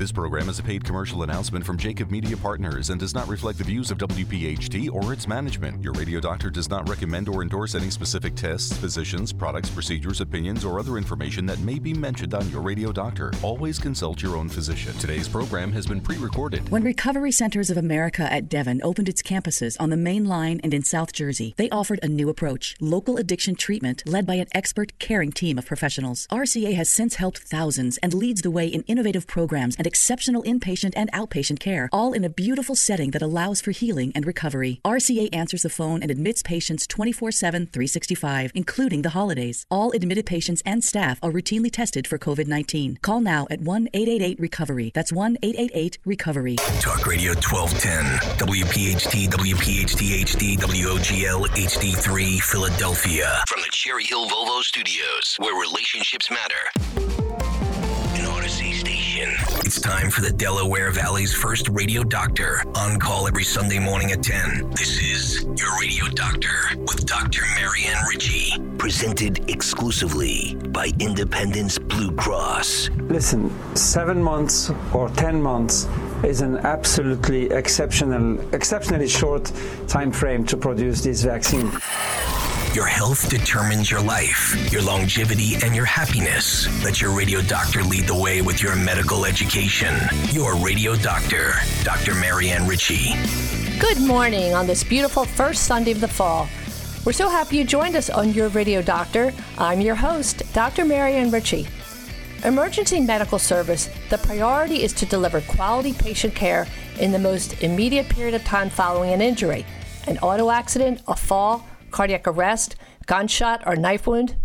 This program is a paid commercial announcement from Jacob Media Partners and does not reflect the views of WPHT or its management. Your radio doctor does not recommend or endorse any specific tests, physicians, products, procedures, opinions, or other information that may be mentioned on your radio doctor. Always consult your own physician. Today's program has been pre recorded. When Recovery Centers of America at Devon opened its campuses on the main line and in South Jersey, they offered a new approach local addiction treatment led by an expert, caring team of professionals. RCA has since helped thousands and leads the way in innovative programs and exceptional inpatient and outpatient care, all in a beautiful setting that allows for healing and recovery. RCA answers the phone and admits patients 24 7, 365, including the holidays. All admitted patients and staff are routinely tested for COVID 19. Call now at 1 888 Recovery. That's 1 888 Recovery. Talk Radio 1210, WPHT, WPHT HD, WOGL HD3, Philadelphia. From the Cherry Hill Volvo Studios, where relationships matter. Station. It's time for the Delaware Valley's first radio doctor. On call every Sunday morning at 10. This is Your Radio Doctor with Dr. Marianne Ritchie. Presented exclusively by Independence Blue Cross. Listen, seven months or ten months is an absolutely exceptional, exceptionally short time frame to produce this vaccine. Your health determines your life, your longevity, and your happiness. Let your radio doctor lead the way with your medical education. Your radio doctor, Dr. Marianne Ritchie. Good morning on this beautiful first Sunday of the fall. We're so happy you joined us on Your Radio Doctor. I'm your host, Dr. Marianne Ritchie. Emergency medical service, the priority is to deliver quality patient care in the most immediate period of time following an injury, an auto accident, a fall, cardiac arrest, gunshot, or knife wound.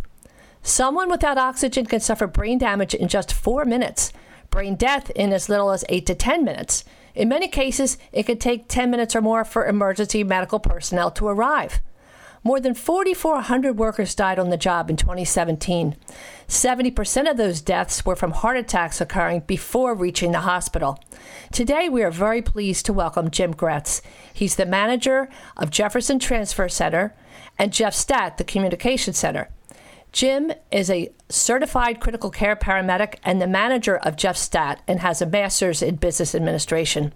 Someone without oxygen can suffer brain damage in just four minutes, brain death in as little as eight to 10 minutes. In many cases, it could take 10 minutes or more for emergency medical personnel to arrive. More than 4,400 workers died on the job in 2017. 70% of those deaths were from heart attacks occurring before reaching the hospital. Today, we are very pleased to welcome Jim Gretz. He's the manager of Jefferson Transfer Center and Jeff Stat, the Communication Center. Jim is a certified critical care paramedic and the manager of Jeff Stat and has a master's in business administration.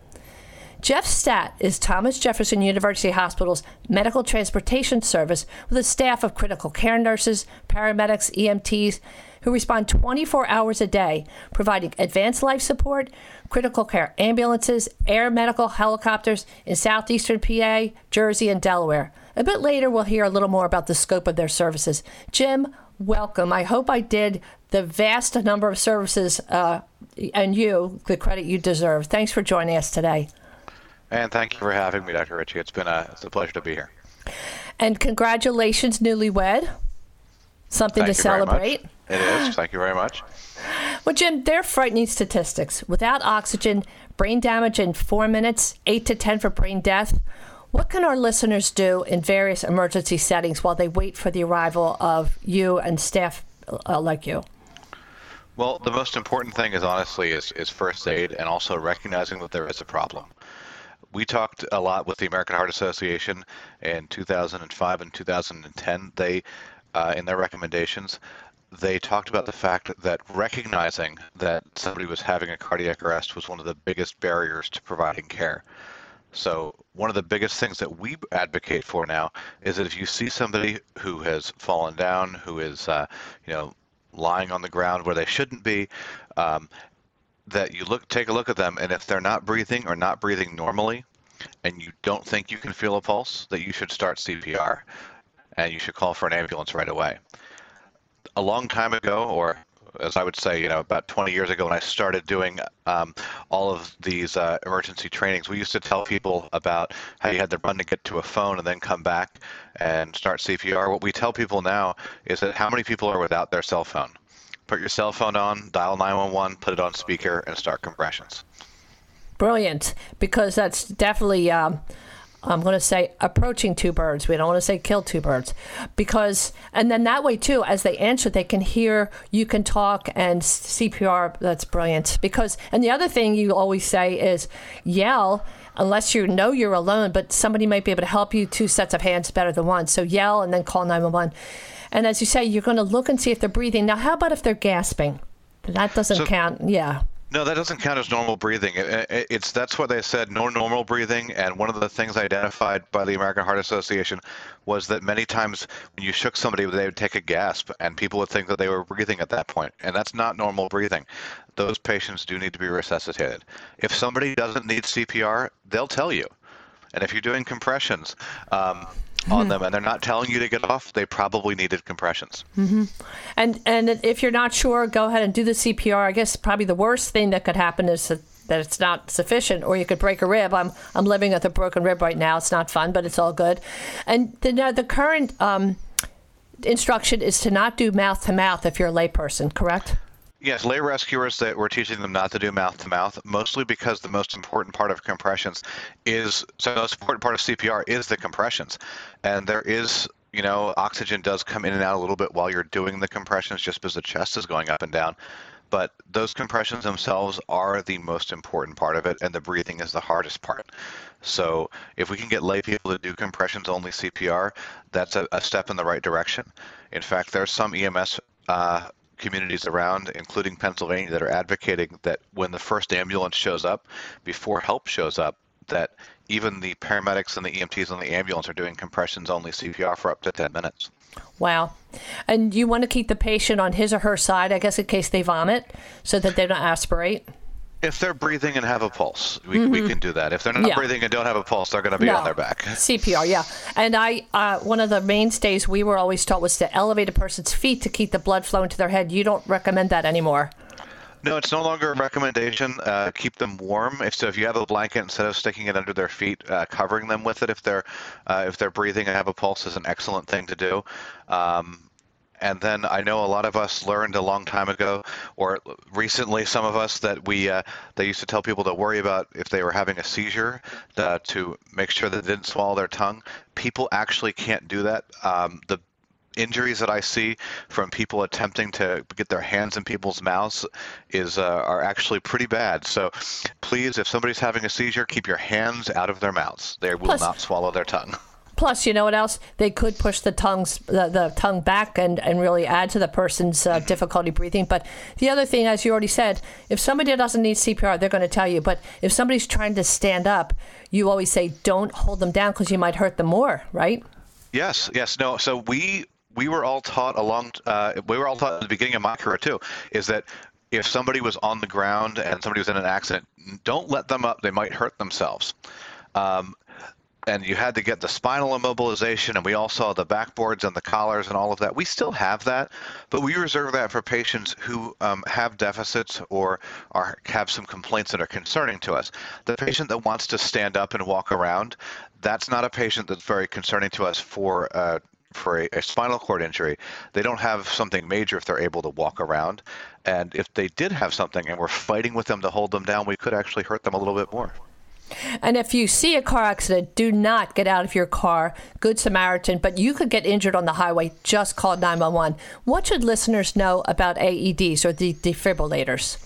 Jeff Stat is Thomas Jefferson University Hospital's medical transportation service with a staff of critical care nurses, paramedics, EMTs who respond 24 hours a day, providing advanced life support, critical care ambulances, air medical helicopters in southeastern PA, Jersey, and Delaware. A bit later, we'll hear a little more about the scope of their services. Jim, welcome. I hope I did the vast number of services uh, and you the credit you deserve. Thanks for joining us today. And thank you for having me, Dr. Ritchie. It's been a, it's a pleasure to be here. And congratulations, newlywed. Something Thank to you very much. celebrate. It is. Thank you very much. Well, Jim, they're frightening statistics. Without oxygen, brain damage in four minutes, eight to 10 for brain death. What can our listeners do in various emergency settings while they wait for the arrival of you and staff uh, like you? Well, the most important thing is honestly is, is first aid and also recognizing that there is a problem. We talked a lot with the American Heart Association in 2005 and 2010. They, uh, in their recommendations, they talked about the fact that recognizing that somebody was having a cardiac arrest was one of the biggest barriers to providing care. So one of the biggest things that we advocate for now is that if you see somebody who has fallen down, who is, uh, you know, lying on the ground where they shouldn't be, um, that you look, take a look at them, and if they're not breathing or not breathing normally, and you don't think you can feel a pulse, that you should start CPR, and you should call for an ambulance right away. A long time ago, or as I would say, you know, about 20 years ago when I started doing um, all of these uh, emergency trainings, we used to tell people about how you had to run to get to a phone and then come back and start CPR. What we tell people now is that how many people are without their cell phone? Put your cell phone on, dial 911, put it on speaker, and start compressions. Brilliant, because that's definitely. Um, I'm going to say approaching two birds. We don't want to say kill two birds because, and then that way too, as they answer, they can hear, you can talk, and CPR. That's brilliant. Because, and the other thing you always say is yell unless you know you're alone, but somebody might be able to help you. Two sets of hands better than one. So yell and then call 911. And as you say, you're going to look and see if they're breathing. Now, how about if they're gasping? That doesn't So- count. Yeah. No, that doesn't count as normal breathing. It, it's that's what they said, no normal breathing. And one of the things identified by the American Heart Association was that many times when you shook somebody, they would take a gasp, and people would think that they were breathing at that point, and that's not normal breathing. Those patients do need to be resuscitated. If somebody doesn't need CPR, they'll tell you. And if you're doing compressions, um, on mm-hmm. them and they're not telling you to get off, they probably needed compressions. Mm-hmm. And and if you're not sure, go ahead and do the CPR. I guess probably the worst thing that could happen is that, that it's not sufficient, or you could break a rib. I'm I'm living with a broken rib right now. It's not fun, but it's all good. And the the current um, instruction is to not do mouth to mouth if you're a layperson, correct? Yes, lay rescuers that we're teaching them not to do mouth to mouth, mostly because the most important part of compressions is so the most important part of CPR is the compressions. And there is, you know, oxygen does come in and out a little bit while you're doing the compressions just because the chest is going up and down. But those compressions themselves are the most important part of it, and the breathing is the hardest part. So if we can get lay people to do compressions only CPR, that's a, a step in the right direction. In fact, there's some EMS uh, communities around, including Pennsylvania, that are advocating that when the first ambulance shows up, before help shows up, that even the paramedics and the EMTs on the ambulance are doing compressions only CPR for up to 10 minutes. Wow. And you want to keep the patient on his or her side, I guess, in case they vomit, so that they don't aspirate? If they're breathing and have a pulse, we, mm-hmm. we can do that. If they're not yeah. breathing and don't have a pulse, they're going to be no. on their back. CPR, yeah. And I, uh, one of the mainstays we were always taught was to elevate a person's feet to keep the blood flowing to their head. You don't recommend that anymore. No, it's no longer a recommendation. Uh, keep them warm. If so, if you have a blanket instead of sticking it under their feet, uh, covering them with it if they're uh, if they're breathing and have a pulse is an excellent thing to do. Um, and then I know a lot of us learned a long time ago, or recently, some of us that we uh, they used to tell people to worry about if they were having a seizure uh, to make sure they didn't swallow their tongue. People actually can't do that. Um, the injuries that I see from people attempting to get their hands in people's mouths is uh, are actually pretty bad. So please, if somebody's having a seizure, keep your hands out of their mouths. They will Plus, not swallow their tongue. Plus, you know what else? They could push the tongues the, the tongue back and, and really add to the person's uh, difficulty breathing. But the other thing, as you already said, if somebody doesn't need CPR, they're going to tell you. But if somebody's trying to stand up, you always say don't hold them down because you might hurt them more, right? Yes, yes, no. So we we were all taught along. Uh, we were all taught at the beginning of my career too, is that if somebody was on the ground and somebody was in an accident, don't let them up. They might hurt themselves. Um, and you had to get the spinal immobilization, and we all saw the backboards and the collars and all of that. We still have that, but we reserve that for patients who um, have deficits or are have some complaints that are concerning to us. The patient that wants to stand up and walk around, that's not a patient that's very concerning to us for. Uh, for a, a, spinal cord injury, they don't have something major if they're able to walk around. And if they did have something and we're fighting with them to hold them down, we could actually hurt them a little bit more. And if you see a car accident, do not get out of your car. Good Samaritan, but you could get injured on the highway. Just call 911. What should listeners know about AEDs or the defibrillators?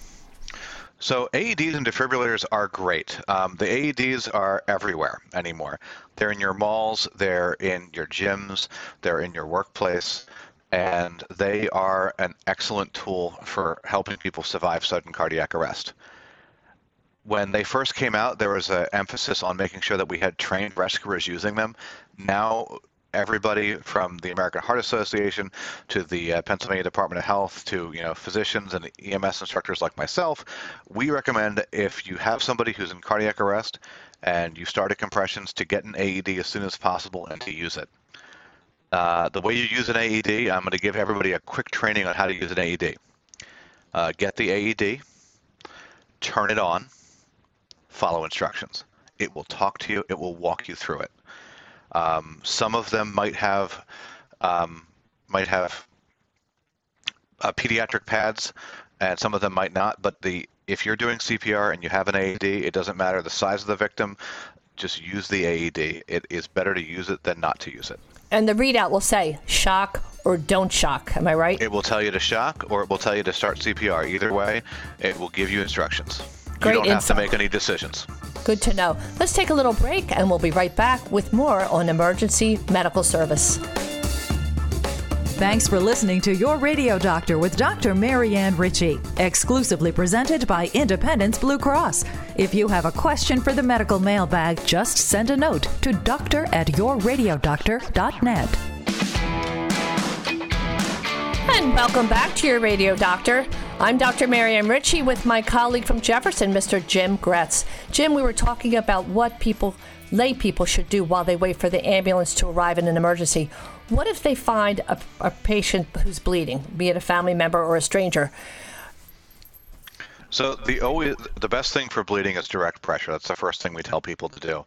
So AEDs and defibrillators are great. Um, the AEDs are everywhere anymore. They're in your malls, they're in your gyms, they're in your workplace, and they are an excellent tool for helping people survive sudden cardiac arrest when they first came out, there was an emphasis on making sure that we had trained rescuers using them. Now, everybody from the American Heart Association to the uh, Pennsylvania Department of Health to you know physicians and EMS instructors like myself, we recommend if you have somebody who's in cardiac arrest and you started compressions to get an AED as soon as possible and to use it. Uh, the way you use an AED, I'm going to give everybody a quick training on how to use an AED. Uh, get the AED, turn it on follow instructions. It will talk to you. It will walk you through it. Um, some of them might have um, might have uh, pediatric pads, and some of them might not. But the if you're doing CPR and you have an AED, it doesn't matter the size of the victim. Just use the AED. It is better to use it than not to use it. And the readout will say shock or don't shock. Am I right? It will tell you to shock or it will tell you to start CPR. Either way, it will give you instructions. Great you don't info. have to make any decisions. Good to know. Let's take a little break and we'll be right back with more on emergency medical service. Thanks for listening to Your Radio Doctor with Dr. Marianne Ritchie, exclusively presented by Independence Blue Cross. If you have a question for the medical mailbag, just send a note to doctor at yourradiodoctor.net. And welcome back to your radio doctor. I'm Dr. Marianne Ritchie with my colleague from Jefferson, Mr. Jim Gretz. Jim, we were talking about what people, lay people, should do while they wait for the ambulance to arrive in an emergency. What if they find a, a patient who's bleeding, be it a family member or a stranger? So the always the best thing for bleeding is direct pressure. That's the first thing we tell people to do.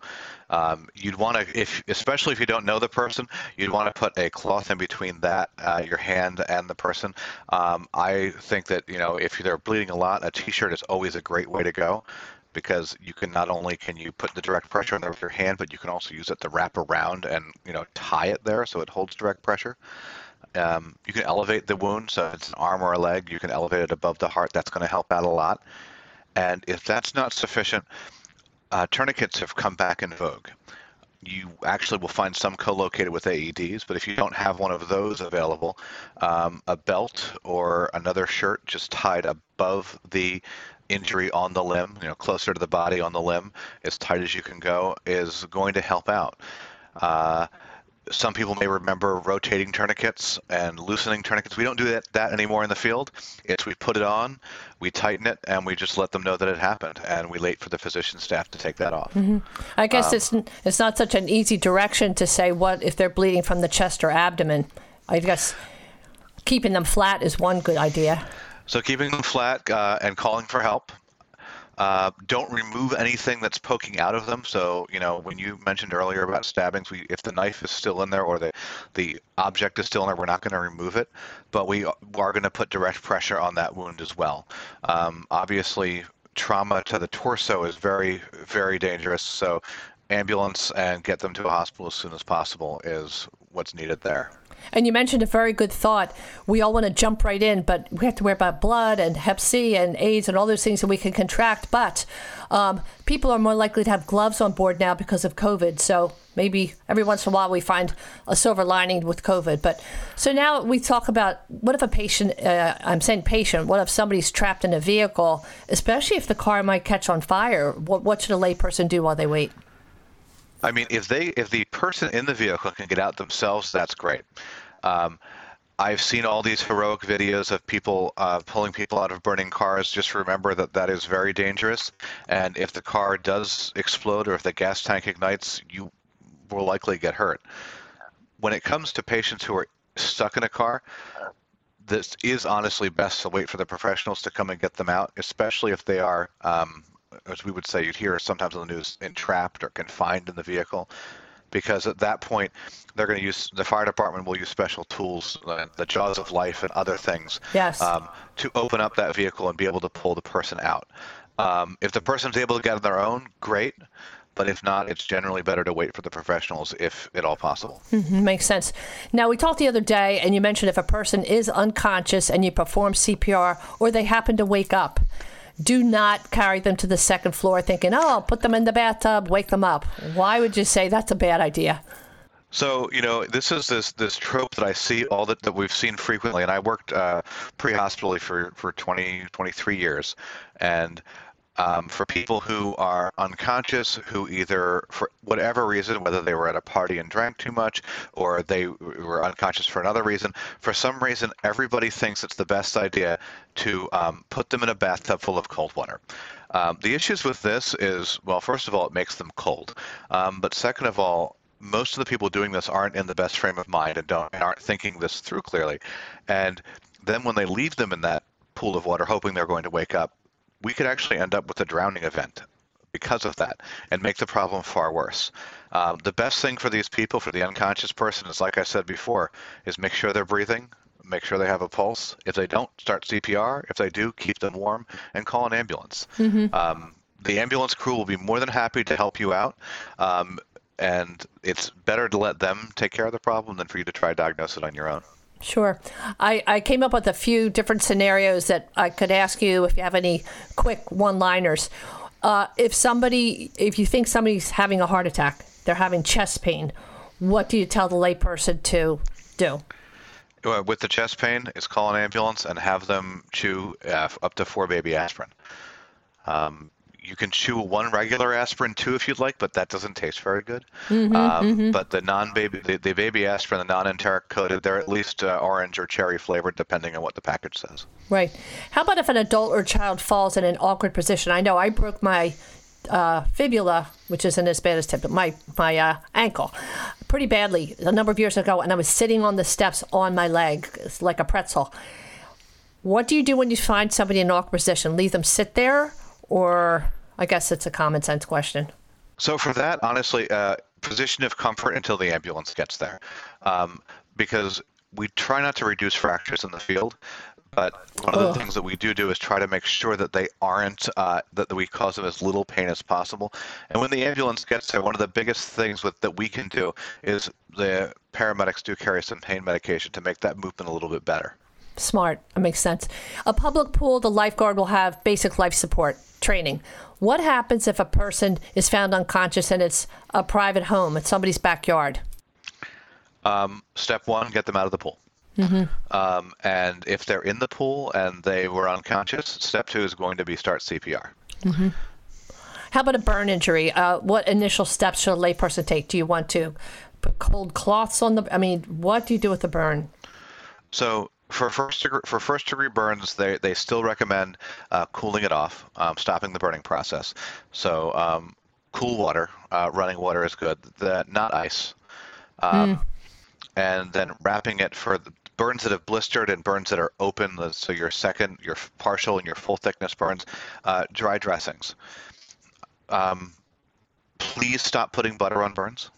Um, you'd want to, if especially if you don't know the person, you'd want to put a cloth in between that uh, your hand and the person. Um, I think that you know if they're bleeding a lot, a T-shirt is always a great way to go because you can not only can you put the direct pressure in there with your hand, but you can also use it to wrap around and you know tie it there so it holds direct pressure. Um, you can elevate the wound, so if it's an arm or a leg, you can elevate it above the heart. That's going to help out a lot. And if that's not sufficient, uh, tourniquets have come back in vogue. You actually will find some co-located with AEDs, but if you don't have one of those available, um, a belt or another shirt just tied above the injury on the limb, you know, closer to the body on the limb, as tight as you can go, is going to help out. Uh, some people may remember rotating tourniquets and loosening tourniquets. We don't do that, that anymore in the field. It's we put it on, we tighten it, and we just let them know that it happened, and we wait for the physician staff to take that off. Mm-hmm. I guess um, it's it's not such an easy direction to say what if they're bleeding from the chest or abdomen. I guess keeping them flat is one good idea. So keeping them flat uh, and calling for help. Uh, don't remove anything that's poking out of them. So, you know, when you mentioned earlier about stabbings, we, if the knife is still in there or the, the object is still in there, we're not going to remove it, but we are going to put direct pressure on that wound as well. Um, obviously, trauma to the torso is very, very dangerous. So, ambulance and get them to a hospital as soon as possible is what's needed there. And you mentioned a very good thought. We all want to jump right in, but we have to worry about blood and Hep C and AIDS and all those things that we can contract. But um, people are more likely to have gloves on board now because of COVID. So maybe every once in a while we find a silver lining with COVID. But so now we talk about what if a patient, uh, I'm saying patient, what if somebody's trapped in a vehicle, especially if the car might catch on fire? What, what should a layperson do while they wait? I mean, if they if the person in the vehicle can get out themselves, that's great. Um, I've seen all these heroic videos of people uh, pulling people out of burning cars. Just remember that that is very dangerous. And if the car does explode or if the gas tank ignites, you will likely get hurt. When it comes to patients who are stuck in a car, this is honestly best to wait for the professionals to come and get them out, especially if they are um, as we would say, you'd hear sometimes on the news, entrapped or confined in the vehicle. Because at that point, they're going to use the fire department will use special tools, the jaws of life, and other things, yes. um, to open up that vehicle and be able to pull the person out. Um, if the person's able to get on their own, great. But if not, it's generally better to wait for the professionals if at all possible. Mm-hmm, makes sense. Now, we talked the other day, and you mentioned if a person is unconscious and you perform CPR or they happen to wake up, do not carry them to the second floor thinking, oh, I'll put them in the bathtub, wake them up. Why would you say that's a bad idea? So you know, this is this this trope that I see all that, that we've seen frequently, and I worked uh, pre-hospitally for for 20 23 years, and um, for people who are unconscious, who either, for whatever reason, whether they were at a party and drank too much or they were unconscious for another reason, for some reason, everybody thinks it's the best idea to um, put them in a bathtub full of cold water. Um, the issues with this is, well, first of all, it makes them cold. Um, but second of all, most of the people doing this aren't in the best frame of mind and don't and aren't thinking this through clearly. And then when they leave them in that pool of water, hoping they're going to wake up, we could actually end up with a drowning event because of that and make the problem far worse. Um, the best thing for these people, for the unconscious person, is like I said before, is make sure they're breathing, make sure they have a pulse. If they don't, start CPR. If they do, keep them warm and call an ambulance. Mm-hmm. Um, the ambulance crew will be more than happy to help you out. Um, and it's better to let them take care of the problem than for you to try to diagnose it on your own. Sure. I, I came up with a few different scenarios that I could ask you if you have any quick one liners. Uh, if somebody, if you think somebody's having a heart attack, they're having chest pain, what do you tell the layperson to do? Uh, with the chest pain, is call an ambulance and have them chew uh, up to four baby aspirin. Um, you can chew one regular aspirin too if you'd like, but that doesn't taste very good. Mm-hmm, um, mm-hmm. But the non-baby, the, the, baby aspirin, the non-enteric coated, they're at least uh, orange or cherry flavored, depending on what the package says. Right. How about if an adult or child falls in an awkward position? I know I broke my uh, fibula, which isn't as bad as tip, but my my uh, ankle, pretty badly a number of years ago, and I was sitting on the steps on my leg, it's like a pretzel. What do you do when you find somebody in an awkward position? Leave them sit there, or I guess it's a common sense question. So for that, honestly, uh, position of comfort until the ambulance gets there, um, because we try not to reduce fractures in the field. But one of the Ugh. things that we do do is try to make sure that they aren't uh, that we cause them as little pain as possible. And when the ambulance gets there, one of the biggest things with, that we can do is the paramedics do carry some pain medication to make that movement a little bit better. Smart. That makes sense. A public pool, the lifeguard will have basic life support training. What happens if a person is found unconscious and it's a private home, it's somebody's backyard? Um, step one, get them out of the pool. Mm-hmm. Um, and if they're in the pool and they were unconscious, step two is going to be start CPR. Mm-hmm. How about a burn injury? Uh, what initial steps should a layperson take? Do you want to put cold cloths on the? I mean, what do you do with the burn? So for first degree, for first degree burns, they, they still recommend uh, cooling it off, um, stopping the burning process. So um, cool water, uh, running water is good. The, not ice. Um, mm. And then wrapping it for the burns that have blistered and burns that are open. So your second, your partial, and your full thickness burns, uh, dry dressings. Um, please stop putting butter on burns.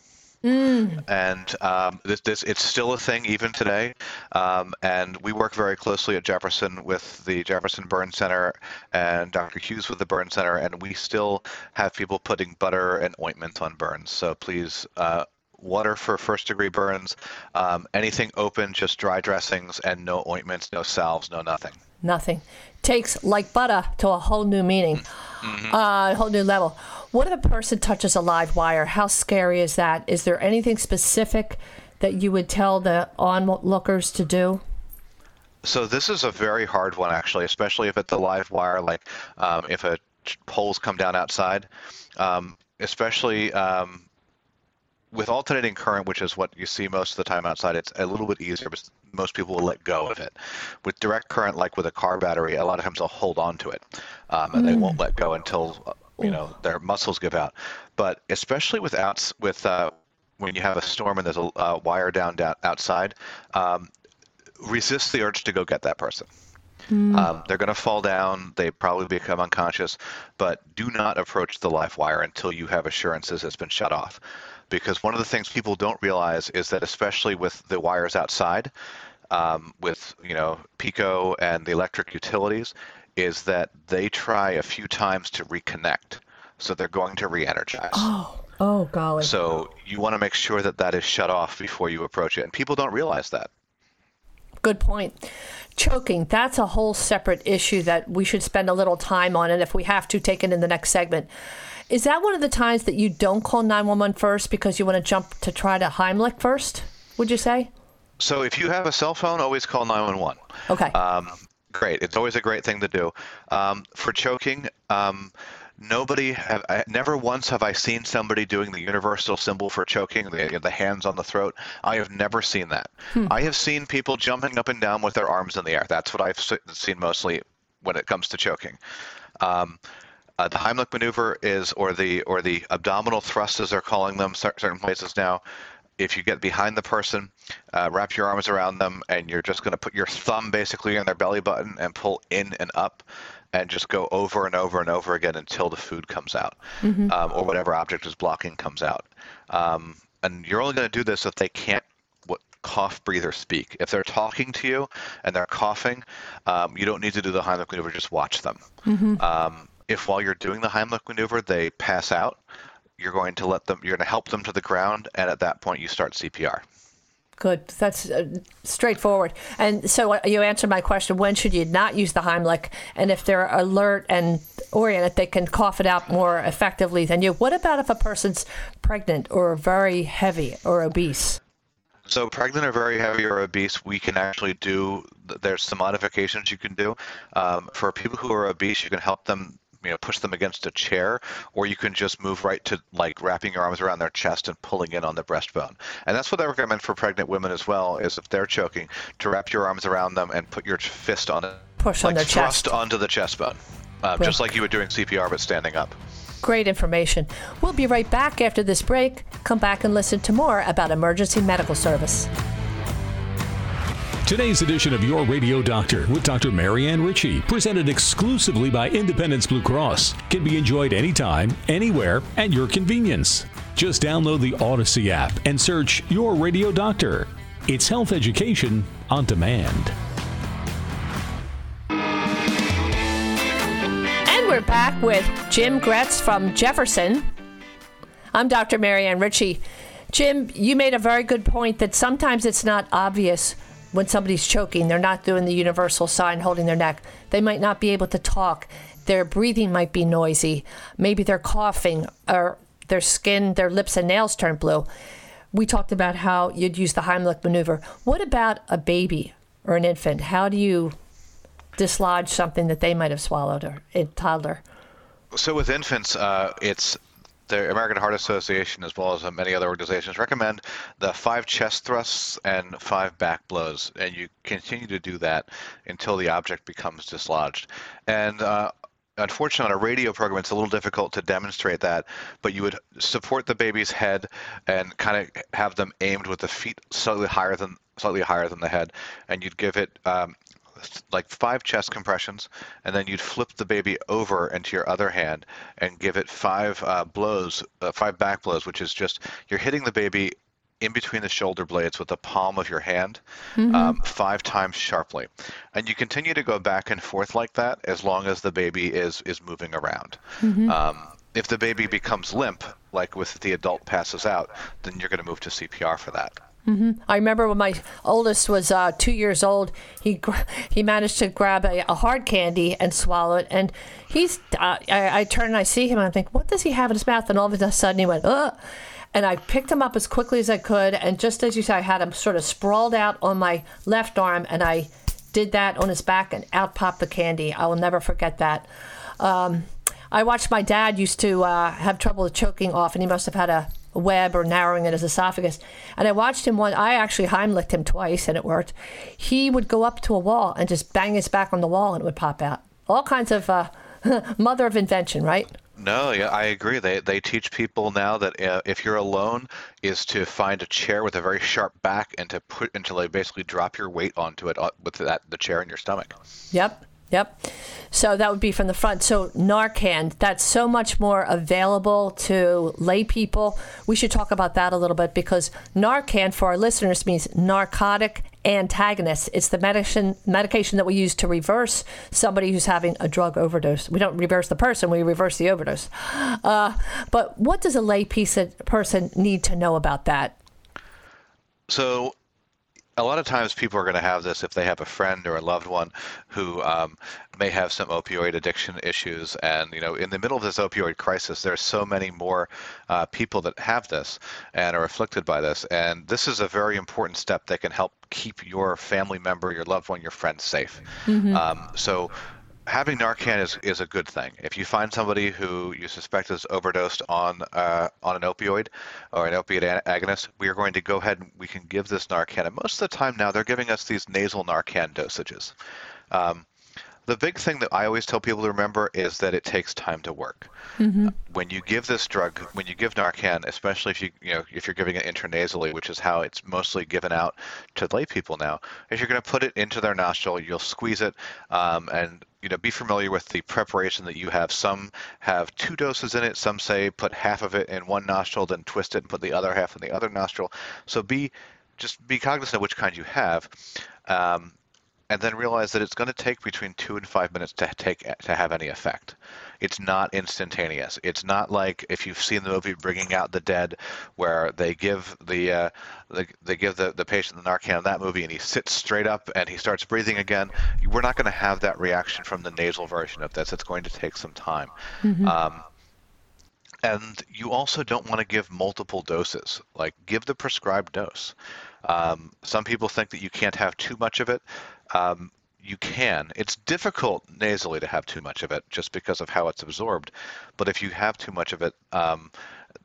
Mm. And um, this, this, it's still a thing even today. Um, and we work very closely at Jefferson with the Jefferson Burn Center and Dr. Hughes with the Burn Center, and we still have people putting butter and ointment on burns. So please. Uh, water for first degree burns, um, anything open, just dry dressings, and no ointments, no salves, no nothing. Nothing. Takes like butter to a whole new meaning, mm-hmm. uh, a whole new level. What if a person touches a live wire? How scary is that? Is there anything specific that you would tell the onlookers to do? So this is a very hard one, actually, especially if it's a live wire, like um, if a poles come down outside, um, especially um, with alternating current, which is what you see most of the time outside. It's a little bit easier, but most people will let go of it. With direct current, like with a car battery, a lot of times they'll hold on to it, um, and mm. they won't let go until you know their muscles give out. But especially with outs with uh, when you have a storm and there's a uh, wire down, down outside, um, resist the urge to go get that person. Mm. Um, they're going to fall down. They probably become unconscious, but do not approach the live wire until you have assurances it's been shut off. Because one of the things people don't realize is that, especially with the wires outside, um, with you know PECO and the electric utilities, is that they try a few times to reconnect. So they're going to re-energize. Oh, oh, golly. So you want to make sure that that is shut off before you approach it, and people don't realize that. Good point. Choking, that's a whole separate issue that we should spend a little time on, and if we have to, take it in the next segment. Is that one of the times that you don't call 911 first because you want to jump to try to Heimlich first, would you say? So if you have a cell phone, always call 911. Okay. Um, great. It's always a great thing to do. Um, for choking, um, nobody have I, never once have I seen somebody doing the universal symbol for choking, the, the hands on the throat. I have never seen that. Hmm. I have seen people jumping up and down with their arms in the air. That's what I've seen mostly when it comes to choking. Um, uh, the Heimlich maneuver is, or the or the abdominal thrust, as they're calling them, certain places now if you get behind the person, uh, wrap your arms around them, and you're just going to put your thumb basically on their belly button and pull in and up, and just go over and over and over again until the food comes out, mm-hmm. um, or whatever object is blocking comes out. Um, and you're only going to do this if they can't what cough, breathe, or speak. If they're talking to you and they're coughing, um, you don't need to do the Heimlich maneuver. Just watch them. Mm-hmm. Um, if while you're doing the Heimlich maneuver they pass out, you're going to let them, you're going to help them to the ground, and at that point you start CPR. Good. That's uh, straightforward. And so uh, you answered my question when should you not use the Heimlich? And if they're alert and oriented, they can cough it out more effectively than you. What about if a person's pregnant or very heavy or obese? So pregnant or very heavy or obese, we can actually do. There's some modifications you can do. Um, for people who are obese, you can help them you know push them against a chair or you can just move right to like wrapping your arms around their chest and pulling in on the breastbone and that's what i recommend for pregnant women as well is if they're choking to wrap your arms around them and put your fist on it push like on their thrust chest onto the chest bone um, just like you were doing cpr but standing up Great information. We'll be right back after this break. Come back and listen to more about emergency medical service. Today's edition of Your Radio Doctor with Dr. Marianne Ritchie, presented exclusively by Independence Blue Cross, can be enjoyed anytime, anywhere, at your convenience. Just download the Audacy app and search Your Radio Doctor. It's health education on demand. And we're back with Jim Gretz from Jefferson. I'm Dr. Marianne Ritchie. Jim, you made a very good point that sometimes it's not obvious when somebody's choking. They're not doing the universal sign holding their neck. They might not be able to talk. Their breathing might be noisy. Maybe they're coughing or their skin, their lips and nails turn blue. We talked about how you'd use the Heimlich maneuver. What about a baby or an infant? How do you dislodge something that they might have swallowed or a toddler? So with infants, uh, it's the American Heart Association, as well as many other organizations, recommend the five chest thrusts and five back blows, and you continue to do that until the object becomes dislodged. And uh, unfortunately, on a radio program, it's a little difficult to demonstrate that, but you would support the baby's head and kind of have them aimed with the feet slightly higher than slightly higher than the head, and you'd give it um, like five chest compressions, and then you'd flip the baby over into your other hand and give it five uh, blows, uh, five back blows, which is just you're hitting the baby in between the shoulder blades with the palm of your hand Mm-hmm. um, five times sharply and you continue to go back and forth like that as long as the baby is is moving around Mm-hmm. um, if the baby becomes limp like with the adult passes out then you're going to move to cpr for that I remember when my oldest was uh, two years old. He he managed to grab a, a hard candy and swallow it, and he's. Uh, I, I turn and I see him, and I think, what does he have in his mouth? And all of a sudden, he went, ugh. And I picked him up as quickly as I could, and just as you said, I had him sort of sprawled out on my left arm, and I did that on his back, and out popped the candy. I will never forget that. Um, I watched my dad used to uh, have trouble choking off, and he must have had a web or narrowing in his esophagus. And I watched him one. I actually Heimlicked him twice, and it worked. He would go up to a wall and just bang his back on the wall, and it would pop out. All kinds of uh, mother of invention, right? No, yeah, I agree. They they teach people now that uh, if you're alone, is to find a chair with a very sharp back and to put until they basically drop your weight onto it uh, with that the chair in your stomach. Yep. Yep. So that would be from the front. So Narcan, that's so much more available to lay people. We should talk about that a little bit because Narcan for our listeners means narcotic antagonist. It's the medicine medication that we use to reverse somebody who's having a drug overdose. We don't reverse the person, we reverse the overdose. Uh, but what does a lay piece person need to know about that? So a lot of times people are going to have this if they have a friend or a loved one who um, may have some opioid addiction issues. And you know in the middle of this opioid crisis there's so many more uh, people that have this and are afflicted by this. And this is a very important step that can help keep your family member your loved one your friend safe. Um, so having Narcan is, is a good thing. If you find somebody who you suspect is overdosed on uh, on an opioid or an opiate agonist, we are going to go ahead and we can give this Narcan. And most of the time now, they're giving us these nasal Narcan dosages. Um, the big thing that I always tell people to remember is that it takes time to work. When you give this drug, when you give Narcan, especially if you you know if you're giving it intranasally, which is how it's mostly given out to lay people now, if you're going to put it into their nostril, you'll squeeze it, um, and you know be familiar with the preparation that you have. Some have two doses in it. Some say put half of it in one nostril, then twist it and put the other half in the other nostril. So be just be cognizant of which kind you have. Um, and then realize that it's going to take between two and five minutes to take to have any effect. It's not instantaneous. It's not like if you've seen the movie Bringing Out the Dead, where they give the, uh, the they give the, the patient the Narcan in that movie, and he sits straight up and he starts breathing again. We're not going to have that reaction from the nasal version of this. It's going to take some time. Um, and you also don't want to give multiple doses. Like give the prescribed dose. Um, some people think that you can't have too much of it. Um, you can. It's difficult nasally to have too much of it just because of how it's absorbed. But if you have too much of it, um,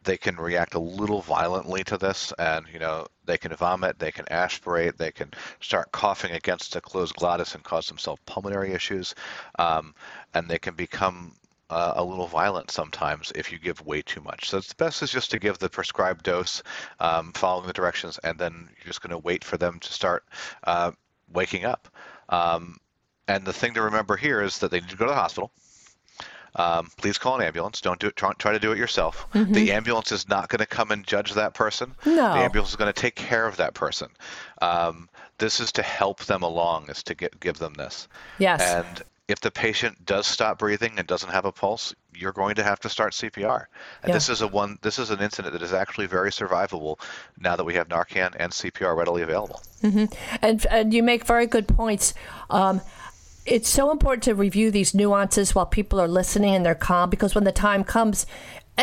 they can react a little violently to this, and you know they can vomit, they can aspirate, they can start coughing against a closed glottis and cause themselves pulmonary issues, um, and they can become uh, a little violent sometimes if you give way too much. So it's best is just to give the prescribed dose, um, following the directions, and then you're just going to wait for them to start uh, waking up. Um, and the thing to remember here is that they need to go to the hospital. Um, please call an ambulance. Don't do it. Try, try to do it yourself. Mm-hmm. The ambulance is not going to come and judge that person. No. The ambulance is going to take care of that person. Um, this is to help them along, is to get, give them this. Yes. And if the patient does stop breathing and doesn't have a pulse, you're going to have to start CPR. And yeah. this is a one. This is an incident that is actually very survivable now that we have Narcan and CPR readily available. Mm-hmm. And and you make very good points. Um, it's so important to review these nuances while people are listening and they're calm because when the time comes,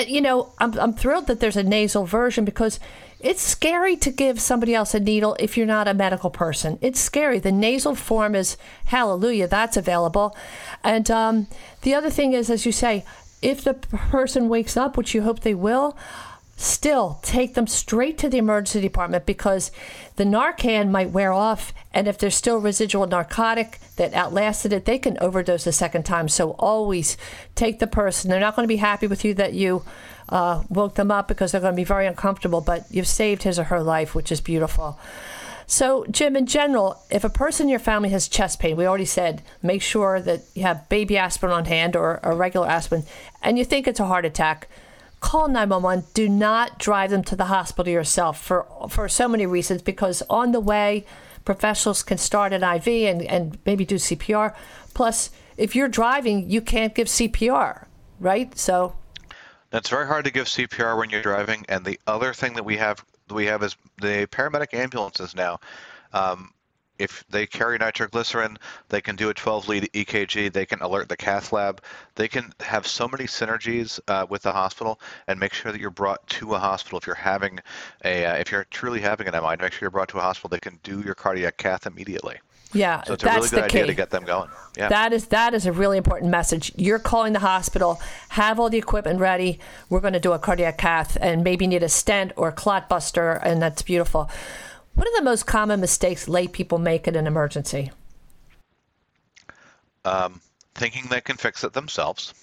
you know, I'm I'm thrilled that there's a nasal version because it's scary to give somebody else a needle if you're not a medical person. It's scary. The nasal form is hallelujah, that's available. And um, the other thing is, as you say, if the person wakes up, which you hope they will, still take them straight to the emergency department because the Narcan might wear off. And if there's still residual narcotic that outlasted it, they can overdose a second time. So always take the person. They're not going to be happy with you that you uh, woke them up because they're going to be very uncomfortable, but you've saved his or her life, which is beautiful. So, Jim, in general, if a person in your family has chest pain, we already said make sure that you have baby aspirin on hand or a regular aspirin, and you think it's a heart attack, call 911. Do not drive them to the hospital yourself for, for so many reasons, because on the way, professionals can start an IV and, and maybe do CPR. Plus, if you're driving, you can't give CPR, right? So it's very hard to give CPR when you're driving. And the other thing that we have we have is the paramedic ambulances now. Um, if they carry nitroglycerin, they can do a 12 lead EKG. They can alert the cath lab. They can have so many synergies uh, with the hospital and make sure that you're brought to a hospital. If you're having a, uh, if you're truly having an MI, make sure you're brought to a hospital. They can do your cardiac cath immediately. Yeah, so it's a really good idea key. to get them going. Yeah. That is that is a really important message. You're calling the hospital, have all the equipment ready. We're going to do a cardiac cath and maybe need a stent or a clot buster, and that's beautiful. What are the most common mistakes lay people make in an emergency? Um, thinking they can fix it themselves.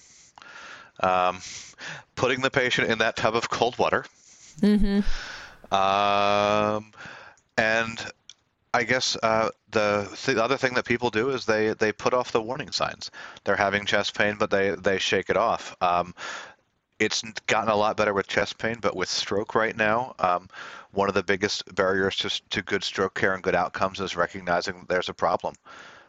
Um, putting the patient in that tub of cold water. Mm-hmm. Um, and I guess uh, the, th- the other thing that people do is they, they put off the warning signs. They're having chest pain, but they, they shake it off. Um, it's gotten a lot better with chest pain, but with stroke right now, um, one of the biggest barriers to, to good stroke care and good outcomes is recognizing there's a problem.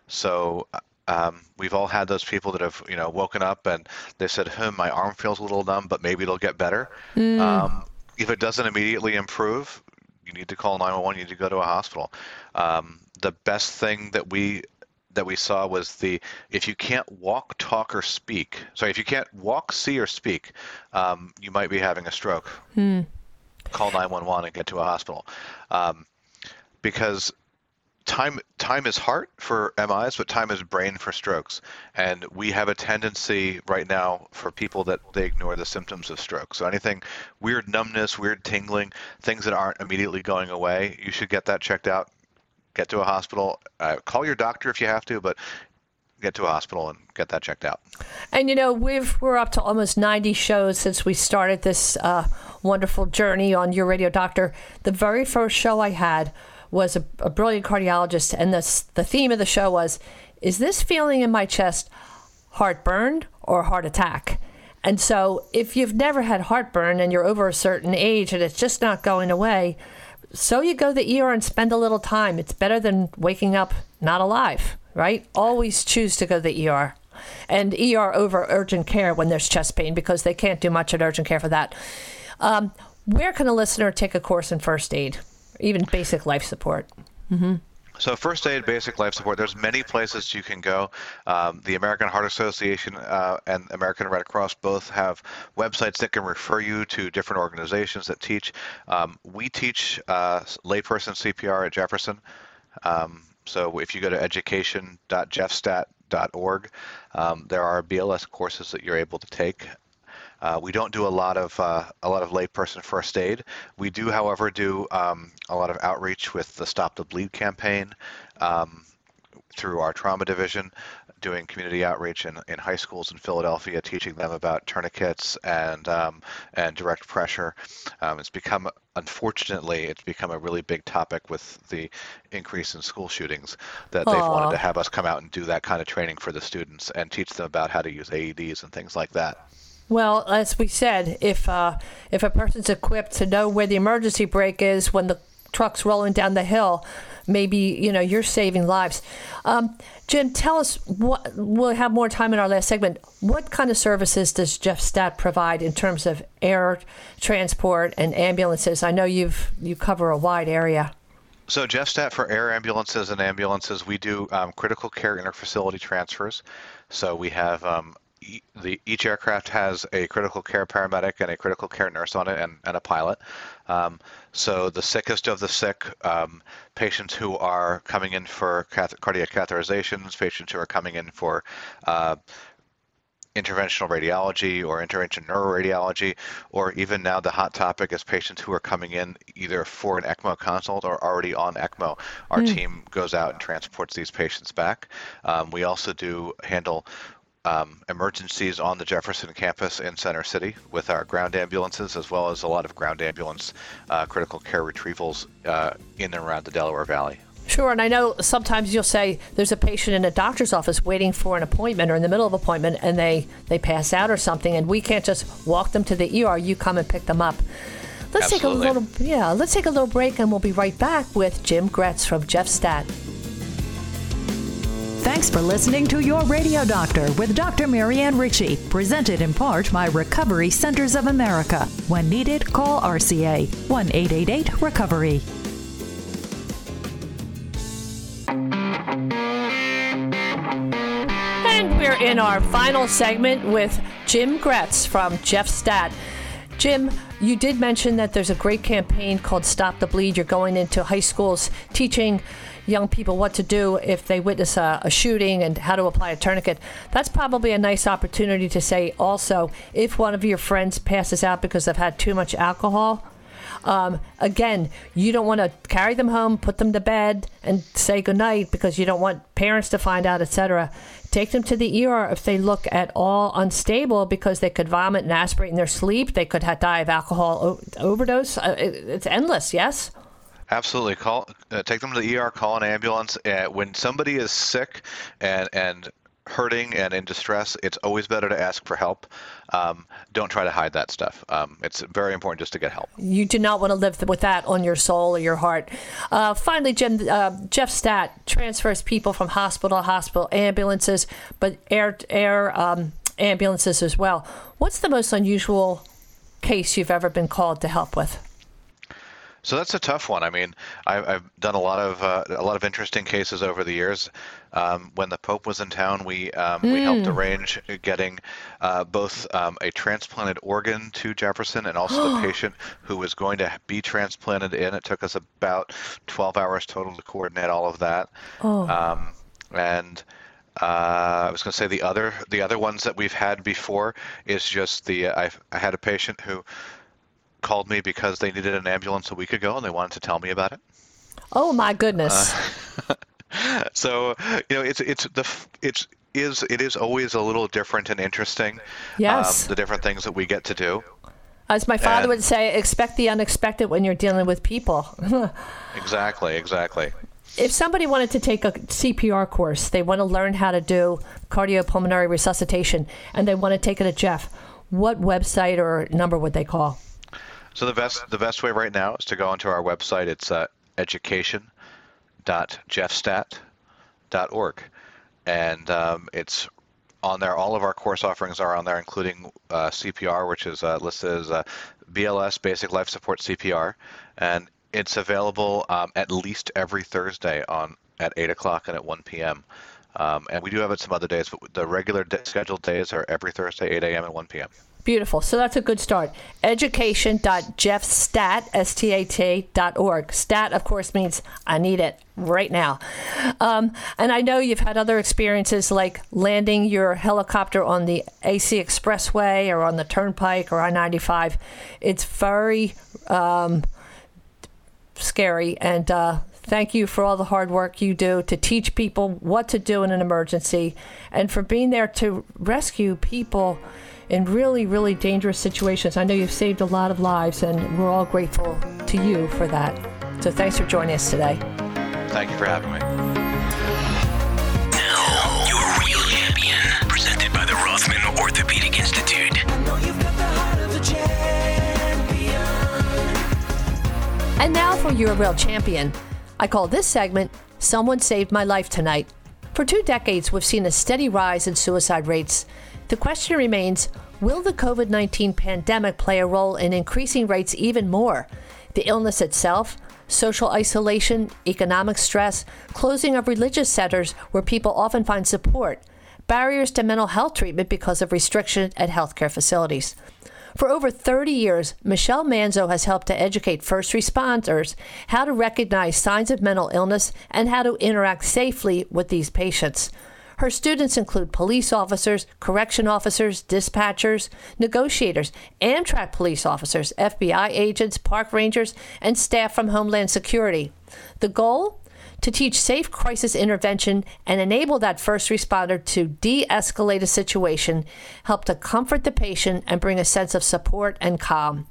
So um, we've all had those people that have you know woken up and they said, "Hmm, my arm feels a little numb, but maybe it'll get better." Mm. Um, if it doesn't immediately improve, you need to call 911. You need to go to a hospital. Um, the best thing that we that we saw was the if you can't walk, talk, or speak. Sorry, if you can't walk, see, or speak, um, you might be having a stroke. Mm. Call 911 and get to a hospital, um, because time time is heart for MIs, but time is brain for strokes. And we have a tendency right now for people that they ignore the symptoms of stroke. So anything weird numbness, weird tingling, things that aren't immediately going away, you should get that checked out. Get to a hospital. Uh, call your doctor if you have to, but get to a hospital and get that checked out. And you know, we've we're up to almost 90 shows since we started this uh, wonderful journey on Your Radio Doctor. The very first show I had was a, a brilliant cardiologist, and this, the theme of the show was, "Is this feeling in my chest heartburn or heart attack?" And so, if you've never had heartburn and you're over a certain age and it's just not going away, so you go the ER and spend a little time. It's better than waking up not alive, right? Always choose to go to the ER. And ER over urgent care when there's chest pain because they can't do much at urgent care for that. Um, where can a listener take a course in first aid? even basic life support. Mm-hmm. So first aid, basic life support. There's many places you can go. Um, the American Heart Association uh, and American Red Cross both have websites that can refer you to different organizations that teach. Um, we teach uh, layperson CPR at Jefferson. Um, so if you go to education.jeffstat.org, um, there are BLS courses that you're able to take. Uh, we don't do a lot of uh, a lot of layperson first aid. We do, however, do um, a lot of outreach with the Stop the Bleed campaign um, through our trauma division, doing community outreach in, in high schools in Philadelphia, teaching them about tourniquets and um, and direct pressure. Um, it's become, unfortunately, it's become a really big topic with the increase in school shootings that they've wanted to have us come out and do that kind of training for the students and teach them about how to use AEDs and things like that. Well, as we said, if uh, if a person's equipped to know where the emergency brake is when the truck's rolling down the hill, maybe you know you're saving lives. Um, Jim, tell us what we'll have more time in our last segment. What kind of services does Jeff Stat provide in terms of air transport and ambulances? I know you've you cover a wide area. So JeffStat for air ambulances and ambulances, we do um, critical care interfacility transfers. So we have um, the each aircraft has a critical care paramedic and a critical care nurse on it and, and a pilot. Um, so the sickest of the sick, um, patients who are coming in for cath- cardiac catheterizations, patients who are coming in for uh, interventional radiology or interventional neuroradiology, or even now the hot topic is patients who are coming in either for an ECMO consult or already on ECMO. Our mm. team goes out and transports these patients back. Um, we also do handle um, emergencies on the Jefferson campus in Center City with our ground ambulances, as well as a lot of ground ambulance uh, critical care retrievals uh, in and around the Delaware Valley. Sure, and I know sometimes you'll say there's a patient in a doctor's office waiting for an appointment or in the middle of appointment and they, they pass out or something and we can't just walk them to the ER, you come and pick them up. Let's Absolutely. take a little yeah, let's take a little break and we'll be right back with Jim Gretz from Jeff Stat. Thanks for listening to Your Radio Doctor with Dr. Marianne Ritchie, presented in part by Recovery Centers of America. When needed, call RCA 1 888 Recovery. And we're in our final segment with Jim Gretz from Jeff Stat. Jim, you did mention that there's a great campaign called Stop the Bleed. You're going into high schools teaching young people what to do if they witness a, a, shooting and how to apply a tourniquet. That's probably a nice opportunity to say also if one of your friends passes out because they've had too much alcohol. Um, again, you don't want to carry them home, put them to bed, and say goodnight because you don't want parents to find out, etc. Take them to the ER if they look at all unstable because they could vomit and aspirate in their sleep. They could die of alcohol o- overdose. Uh, it, it's endless, yes? Absolutely. Call, uh, take them to the ER. Call an ambulance. Uh, when somebody is sick and and hurting and in distress, it's always better to ask for help. Um, don't try to hide that stuff. Um, it's very important just to get help. You do not want to live with that on your soul or your heart. Uh, finally, Jim, uh, Jeff Stat transfers people from hospital to hospital, ambulances, but air air um, ambulances as well. What's the most unusual case you've ever been called to help with? So that's a tough one. I mean, I've, I've done a lot of uh, a lot of interesting cases over the years. Um, when the Pope was in town, we um, mm. we helped hmm. arrange getting uh, both um, a transplanted organ to Jefferson and also the patient who was going to be transplanted in. It took us about 12 hours total to coordinate all of that. Oh. Um, and uh, I was going to say the other the other ones that we've had before is just the uh, I had a patient who called me because they needed an ambulance a week ago and they wanted to tell me about it. Oh my goodness. Uh, so you know it's it's the it's is it is always a little different and interesting. Yes. Um, the different things that we get to do. As my father and, would say, expect the unexpected when you're dealing with people. exactly, exactly. If somebody wanted to take a CPR course, they want to learn how to do cardiopulmonary resuscitation, and they want to take it at Jeff, what website or number would they call? So the best the best way right now is to go onto our website. It's uh, education.jeffstat.org, and um, it's on there. All of our course offerings are on there, including uh, CPR, which is uh, listed as uh, BLS Basic Life Support CPR, and it's available um, at least every Thursday on at 8 o'clock and at 1 p.m. Um, and we do have it some other days, but the regular scheduled days are every Thursday, 8 a.m. and 1 p.m. Beautiful. So that's a good start. Education.jeffstat.org. Stat, of course, means I need it right now. Um, and I know you've had other experiences like landing your helicopter on the AC Expressway or on the Turnpike or I 95. It's very um, scary. And uh, thank you for all the hard work you do to teach people what to do in an emergency and for being there to rescue people in really, really dangerous situations. I know you've saved a lot of lives, and we're all grateful to you for that. So thanks for joining us today. Thank you for having me. Now, your real champion, presented by the Rothman Orthopedic Institute. And now for your real champion. I call this segment Someone Saved My Life Tonight. For two decades, we've seen a steady rise in suicide rates. The question remains Will the COVID 19 pandemic play a role in increasing rates even more? The illness itself, social isolation, economic stress, closing of religious centers where people often find support, barriers to mental health treatment because of restriction at healthcare facilities. For over 30 years, Michelle Manzo has helped to educate first responders how to recognize signs of mental illness and how to interact safely with these patients. Her students include police officers, correction officers, dispatchers, negotiators, Amtrak police officers, FBI agents, park rangers, and staff from Homeland Security. The goal? To teach safe crisis intervention and enable that first responder to de escalate a situation, help to comfort the patient, and bring a sense of support and calm.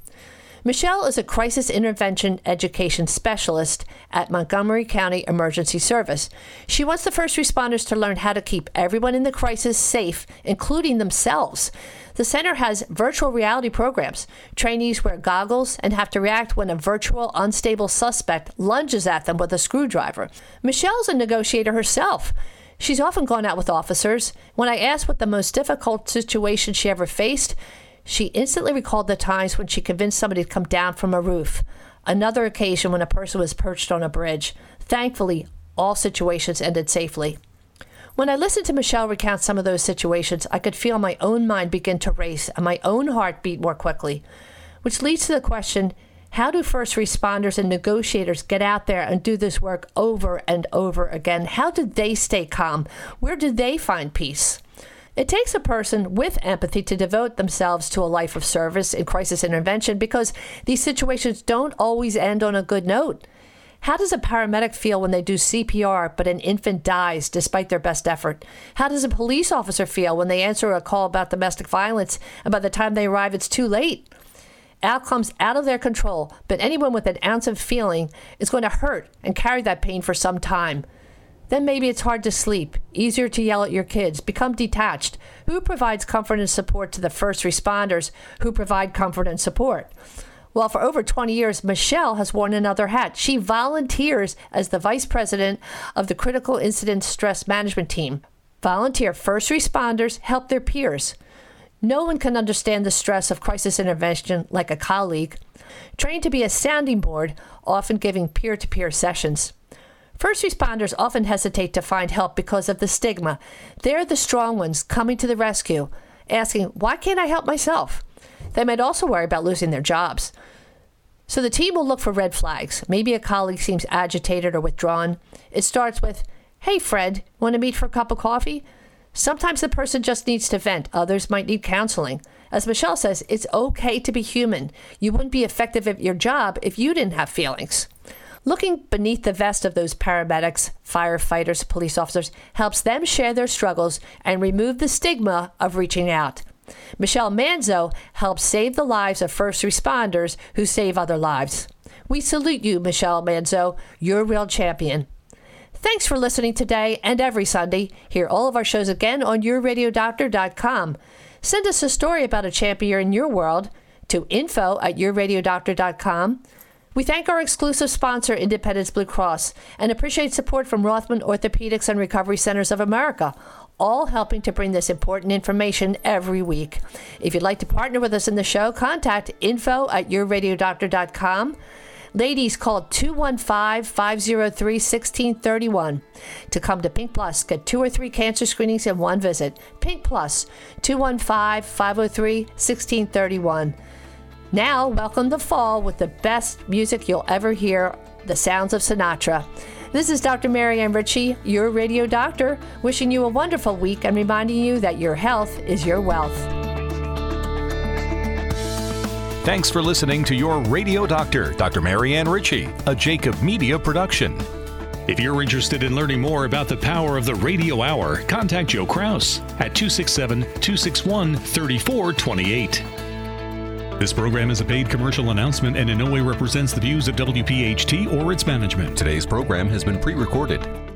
Michelle is a crisis intervention education specialist at Montgomery County Emergency Service. She wants the first responders to learn how to keep everyone in the crisis safe, including themselves. The center has virtual reality programs. Trainees wear goggles and have to react when a virtual unstable suspect lunges at them with a screwdriver. Michelle's a negotiator herself. She's often gone out with officers. When I asked what the most difficult situation she ever faced, she instantly recalled the times when she convinced somebody to come down from a roof. Another occasion when a person was perched on a bridge. Thankfully, all situations ended safely. When I listened to Michelle recount some of those situations, I could feel my own mind begin to race and my own heart beat more quickly. Which leads to the question how do first responders and negotiators get out there and do this work over and over again? How do they stay calm? Where do they find peace? It takes a person with empathy to devote themselves to a life of service in crisis intervention because these situations don't always end on a good note. How does a paramedic feel when they do CPR but an infant dies despite their best effort? How does a police officer feel when they answer a call about domestic violence and by the time they arrive it's too late? Outcomes out of their control, but anyone with an ounce of feeling is going to hurt and carry that pain for some time. Then maybe it's hard to sleep, easier to yell at your kids, become detached. Who provides comfort and support to the first responders who provide comfort and support? Well, for over 20 years, Michelle has worn another hat. She volunteers as the vice president of the Critical Incident Stress Management Team. Volunteer first responders help their peers. No one can understand the stress of crisis intervention like a colleague. Trained to be a sounding board, often giving peer to peer sessions. First responders often hesitate to find help because of the stigma. They're the strong ones coming to the rescue, asking, Why can't I help myself? They might also worry about losing their jobs. So the team will look for red flags. Maybe a colleague seems agitated or withdrawn. It starts with, Hey, Fred, want to meet for a cup of coffee? Sometimes the person just needs to vent, others might need counseling. As Michelle says, it's okay to be human. You wouldn't be effective at your job if you didn't have feelings. Looking beneath the vest of those paramedics, firefighters, police officers helps them share their struggles and remove the stigma of reaching out. Michelle Manzo helps save the lives of first responders who save other lives. We salute you, Michelle Manzo. You're a real champion. Thanks for listening today and every Sunday. Hear all of our shows again on yourradiodoctor.com. Send us a story about a champion in your world to info at yourradiodoctor.com. We thank our exclusive sponsor, Independence Blue Cross, and appreciate support from Rothman Orthopedics and Recovery Centers of America, all helping to bring this important information every week. If you'd like to partner with us in the show, contact info at yourradiodoctor.com. Ladies, call 215 503 1631 to come to Pink Plus. Get two or three cancer screenings in one visit. Pink Plus, 215 503 1631. Now, welcome to fall with the best music you'll ever hear the sounds of Sinatra. This is Dr. Marianne Ritchie, your radio doctor, wishing you a wonderful week and reminding you that your health is your wealth. Thanks for listening to your radio doctor, Dr. Marianne Ritchie, a Jacob Media production. If you're interested in learning more about the power of the radio hour, contact Joe Kraus at 267 261 3428. This program is a paid commercial announcement and in no way represents the views of WPHT or its management. Today's program has been pre recorded.